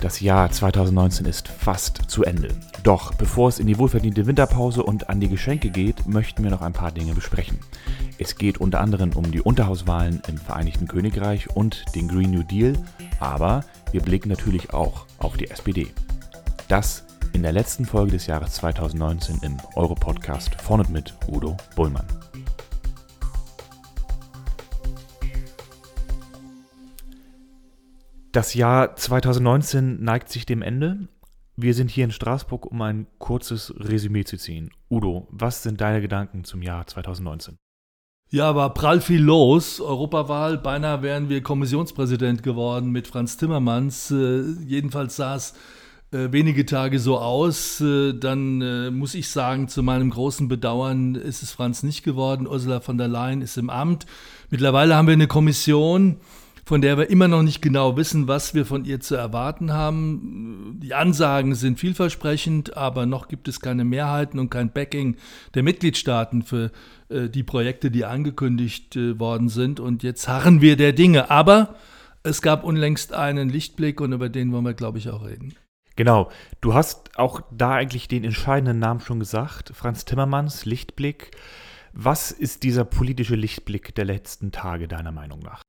Das Jahr 2019 ist fast zu Ende. Doch bevor es in die wohlverdiente Winterpause und an die Geschenke geht, möchten wir noch ein paar Dinge besprechen. Es geht unter anderem um die Unterhauswahlen im Vereinigten Königreich und den Green New Deal, aber wir blicken natürlich auch auf die SPD. Das in der letzten Folge des Jahres 2019 im Euro-Podcast von und mit Udo Bullmann. Das Jahr 2019 neigt sich dem Ende. Wir sind hier in Straßburg, um ein kurzes Resümee zu ziehen. Udo, was sind deine Gedanken zum Jahr 2019? Ja, war prall viel los. Europawahl, beinahe wären wir Kommissionspräsident geworden mit Franz Timmermans. Äh, jedenfalls sah es äh, wenige Tage so aus. Äh, dann äh, muss ich sagen, zu meinem großen Bedauern ist es Franz nicht geworden. Ursula von der Leyen ist im Amt. Mittlerweile haben wir eine Kommission von der wir immer noch nicht genau wissen, was wir von ihr zu erwarten haben. Die Ansagen sind vielversprechend, aber noch gibt es keine Mehrheiten und kein Backing der Mitgliedstaaten für äh, die Projekte, die angekündigt äh, worden sind. Und jetzt harren wir der Dinge. Aber es gab unlängst einen Lichtblick und über den wollen wir, glaube ich, auch reden. Genau, du hast auch da eigentlich den entscheidenden Namen schon gesagt, Franz Timmermans, Lichtblick. Was ist dieser politische Lichtblick der letzten Tage deiner Meinung nach?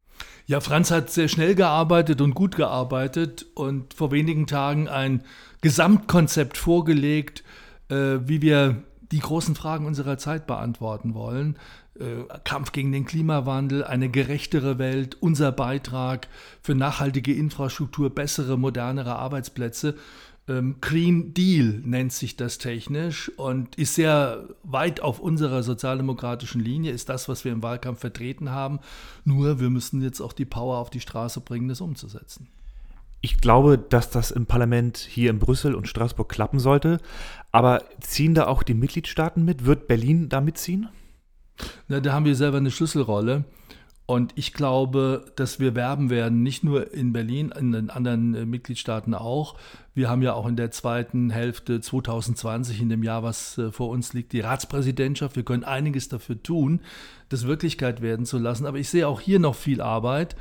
Ja, Franz hat sehr schnell gearbeitet und gut gearbeitet und vor wenigen Tagen ein Gesamtkonzept vorgelegt, äh, wie wir die großen Fragen unserer Zeit beantworten wollen. Äh, Kampf gegen den Klimawandel, eine gerechtere Welt, unser Beitrag für nachhaltige Infrastruktur, bessere, modernere Arbeitsplätze. Ähm, Green Deal nennt sich das technisch und ist sehr weit auf unserer sozialdemokratischen Linie, ist das, was wir im Wahlkampf vertreten haben. Nur wir müssen jetzt auch die Power auf die Straße bringen, das umzusetzen. Ich glaube, dass das im Parlament hier in Brüssel und Straßburg klappen sollte. Aber ziehen da auch die Mitgliedstaaten mit? Wird Berlin da mitziehen? Na, da haben wir selber eine Schlüsselrolle. Und ich glaube, dass wir werben werden, nicht nur in Berlin, in den anderen äh, Mitgliedstaaten auch. Wir haben ja auch in der zweiten Hälfte 2020, in dem Jahr, was äh, vor uns liegt, die Ratspräsidentschaft. Wir können einiges dafür tun, das Wirklichkeit werden zu lassen. Aber ich sehe auch hier noch viel Arbeit.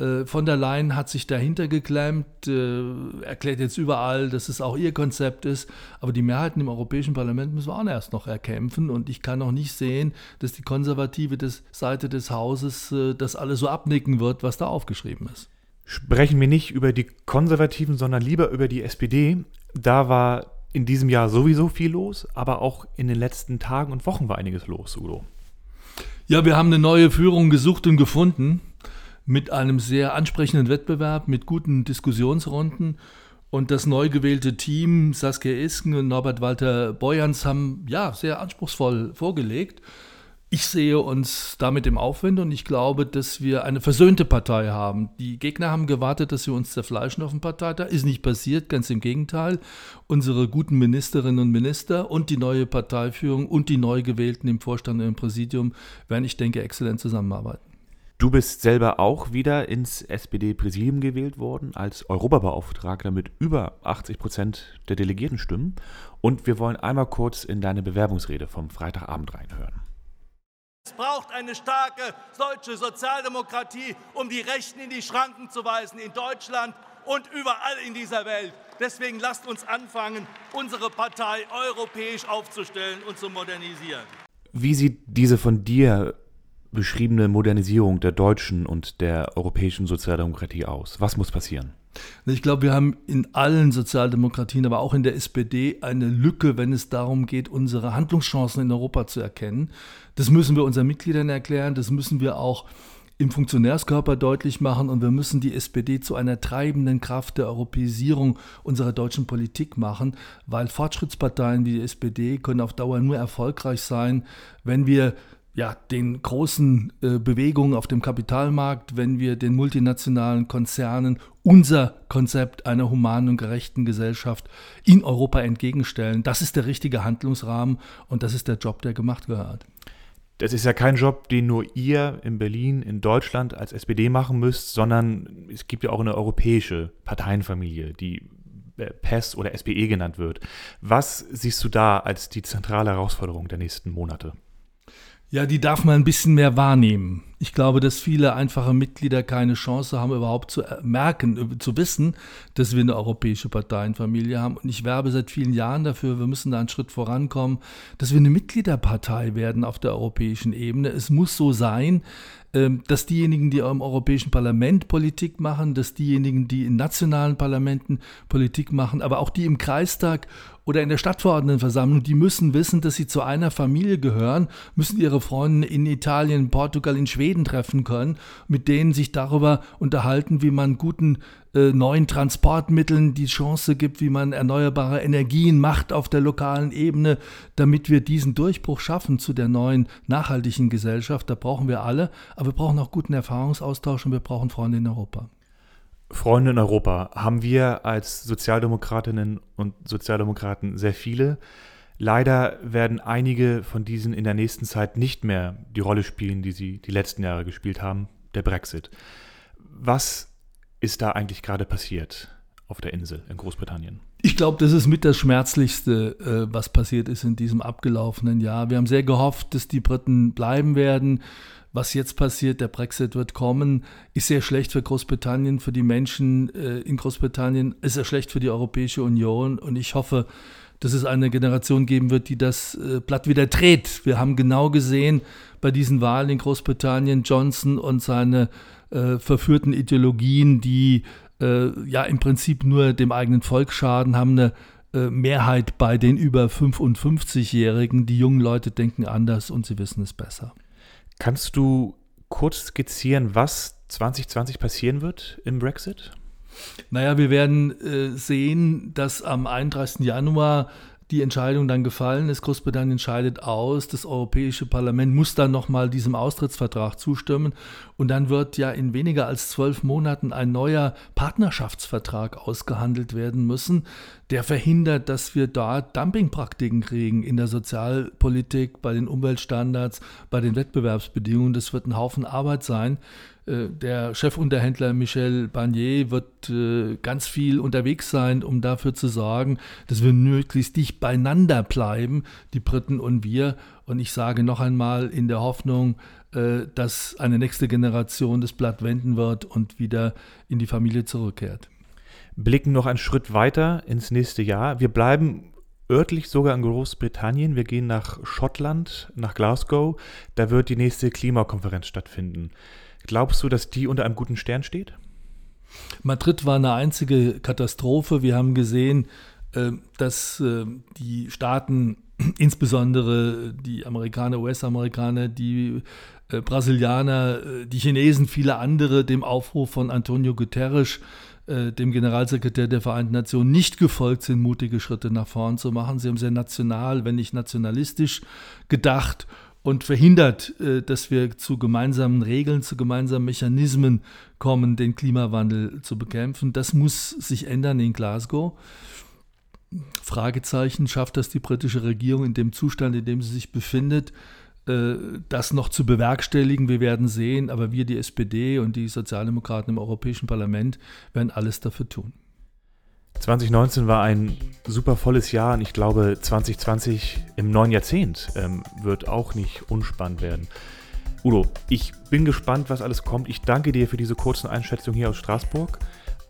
Äh, von der Leyen hat sich dahinter geklemmt, äh, erklärt jetzt überall, dass es auch ihr Konzept ist. Aber die Mehrheiten im Europäischen Parlament müssen wir auch erst noch erkämpfen. Und ich kann noch nicht sehen, dass die konservative Seite des Hauses äh, das alles so abnicken wird, was da aufgeschrieben ist. Sprechen wir nicht über die Konservativen, sondern lieber über die SPD. Da war in diesem Jahr sowieso viel los, aber auch in den letzten Tagen und Wochen war einiges los, Udo. Ja, wir haben eine neue Führung gesucht und gefunden mit einem sehr ansprechenden Wettbewerb, mit guten Diskussionsrunden. Und das neu gewählte Team, Saskia Isken und Norbert Walter Beuerns, haben ja sehr anspruchsvoll vorgelegt. Ich sehe uns damit im Aufwind und ich glaube, dass wir eine versöhnte Partei haben. Die Gegner haben gewartet, dass wir uns zerfleischen auf dem Parteitag. Ist nicht passiert, ganz im Gegenteil. Unsere guten Ministerinnen und Minister und die neue Parteiführung und die neu gewählten im Vorstand und im Präsidium werden, ich denke, exzellent zusammenarbeiten. Du bist selber auch wieder ins SPD-Präsidium gewählt worden als Europabeauftragter mit über 80 Prozent der Delegiertenstimmen. Und wir wollen einmal kurz in deine Bewerbungsrede vom Freitagabend reinhören. Es braucht eine starke deutsche Sozialdemokratie, um die Rechten in die Schranken zu weisen, in Deutschland und überall in dieser Welt. Deswegen lasst uns anfangen, unsere Partei europäisch aufzustellen und zu modernisieren. Wie sieht diese von dir beschriebene Modernisierung der deutschen und der europäischen Sozialdemokratie aus? Was muss passieren? Ich glaube, wir haben in allen Sozialdemokratien, aber auch in der SPD eine Lücke, wenn es darum geht, unsere Handlungschancen in Europa zu erkennen. Das müssen wir unseren Mitgliedern erklären, das müssen wir auch im Funktionärskörper deutlich machen und wir müssen die SPD zu einer treibenden Kraft der Europäisierung unserer deutschen Politik machen, weil Fortschrittsparteien wie die SPD können auf Dauer nur erfolgreich sein, wenn wir ja, den großen äh, Bewegungen auf dem Kapitalmarkt, wenn wir den multinationalen Konzernen unser Konzept einer humanen und gerechten Gesellschaft in Europa entgegenstellen. Das ist der richtige Handlungsrahmen und das ist der Job, der gemacht gehört. Das ist ja kein Job, den nur ihr in Berlin, in Deutschland als SPD machen müsst, sondern es gibt ja auch eine europäische Parteienfamilie, die äh, PES oder SPE genannt wird. Was siehst du da als die zentrale Herausforderung der nächsten Monate? Ja, die darf man ein bisschen mehr wahrnehmen. Ich glaube, dass viele einfache Mitglieder keine Chance haben, überhaupt zu merken, zu wissen, dass wir eine europäische Parteienfamilie haben. Und ich werbe seit vielen Jahren dafür, wir müssen da einen Schritt vorankommen, dass wir eine Mitgliederpartei werden auf der europäischen Ebene. Es muss so sein, ähm, dass diejenigen, die im Europäischen Parlament Politik machen, dass diejenigen, die in nationalen Parlamenten Politik machen, aber auch die im Kreistag oder in der Stadtverordnetenversammlung, die müssen wissen, dass sie zu einer Familie gehören, müssen ihre Freunde in Italien, Portugal, in Schweden treffen können, mit denen sich darüber unterhalten, wie man guten äh, neuen Transportmitteln die Chance gibt, wie man erneuerbare Energien macht auf der lokalen Ebene, damit wir diesen Durchbruch schaffen zu der neuen nachhaltigen Gesellschaft. Da brauchen wir alle, aber wir brauchen auch guten Erfahrungsaustausch und wir brauchen Freunde in Europa. Freunde in Europa haben wir als Sozialdemokratinnen und Sozialdemokraten sehr viele. Leider werden einige von diesen in der nächsten Zeit nicht mehr die Rolle spielen, die sie die letzten Jahre gespielt haben, der Brexit. Was ist da eigentlich gerade passiert auf der Insel in Großbritannien? Ich glaube, das ist mit das Schmerzlichste, äh, was passiert ist in diesem abgelaufenen Jahr. Wir haben sehr gehofft, dass die Briten bleiben werden was jetzt passiert, der Brexit wird kommen, ist sehr schlecht für Großbritannien, für die Menschen äh, in Großbritannien, ist sehr schlecht für die Europäische Union und ich hoffe, dass es eine Generation geben wird, die das äh, Blatt wieder dreht. Wir haben genau gesehen bei diesen Wahlen in Großbritannien Johnson und seine äh, verführten Ideologien, die äh, ja im Prinzip nur dem eigenen Volk schaden, haben eine äh, Mehrheit bei den über 55-Jährigen. Die jungen Leute denken anders und sie wissen es besser. Kannst du kurz skizzieren, was 2020 passieren wird im Brexit? Naja, wir werden äh, sehen, dass am 31. Januar die Entscheidung dann gefallen ist. Großbritannien scheidet aus. Das Europäische Parlament muss dann nochmal diesem Austrittsvertrag zustimmen. Und dann wird ja in weniger als zwölf Monaten ein neuer Partnerschaftsvertrag ausgehandelt werden müssen, der verhindert, dass wir dort Dumpingpraktiken kriegen in der Sozialpolitik, bei den Umweltstandards, bei den Wettbewerbsbedingungen. Das wird ein Haufen Arbeit sein. Äh, der Chefunterhändler Michel Barnier wird äh, ganz viel unterwegs sein, um dafür zu sorgen, dass wir möglichst dicht beieinander bleiben, die Briten und wir. Und ich sage noch einmal in der Hoffnung, äh, dass eine nächste Generation das Blatt wenden wird und wieder in die Familie zurückkehrt. Blicken noch einen Schritt weiter ins nächste Jahr. Wir bleiben örtlich sogar in Großbritannien. Wir gehen nach Schottland, nach Glasgow. Da wird die nächste Klimakonferenz stattfinden. Glaubst du, dass die unter einem guten Stern steht? Madrid war eine einzige Katastrophe. Wir haben gesehen, äh, dass äh, die Staaten, insbesondere die Amerikaner, US-Amerikaner, die äh, Brasilianer, die Chinesen, viele andere dem Aufruf von Antonio Guterres, dem Generalsekretär der Vereinten Nationen, nicht gefolgt sind, mutige Schritte nach vorn zu machen. Sie haben sehr national, wenn nicht nationalistisch gedacht und verhindert, äh, dass wir zu gemeinsamen Regeln, zu gemeinsamen Mechanismen kommen, den Klimawandel zu bekämpfen. Das muss sich ändern in Glasgow. Fragezeichen, schafft das die britische Regierung in dem Zustand, in dem sie sich befindet, äh, das noch zu bewerkstelligen? Wir werden sehen, aber wir, die SPD und die Sozialdemokraten im Europäischen Parlament, werden alles dafür tun. 2019 war ein super volles Jahr und ich glaube 2020 im neuen Jahrzehnt ähm, wird auch nicht unspannend werden. Udo, ich bin gespannt, was alles kommt. Ich danke dir für diese kurzen Einschätzungen hier aus Straßburg.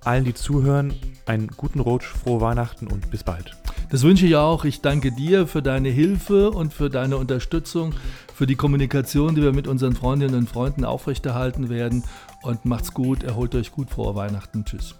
Allen, die zuhören, einen guten Rutsch, frohe Weihnachten und bis bald. Das wünsche ich auch. Ich danke dir für deine Hilfe und für deine Unterstützung, für die Kommunikation, die wir mit unseren Freundinnen und Freunden aufrechterhalten werden. Und macht's gut, erholt euch gut, frohe Weihnachten. Tschüss.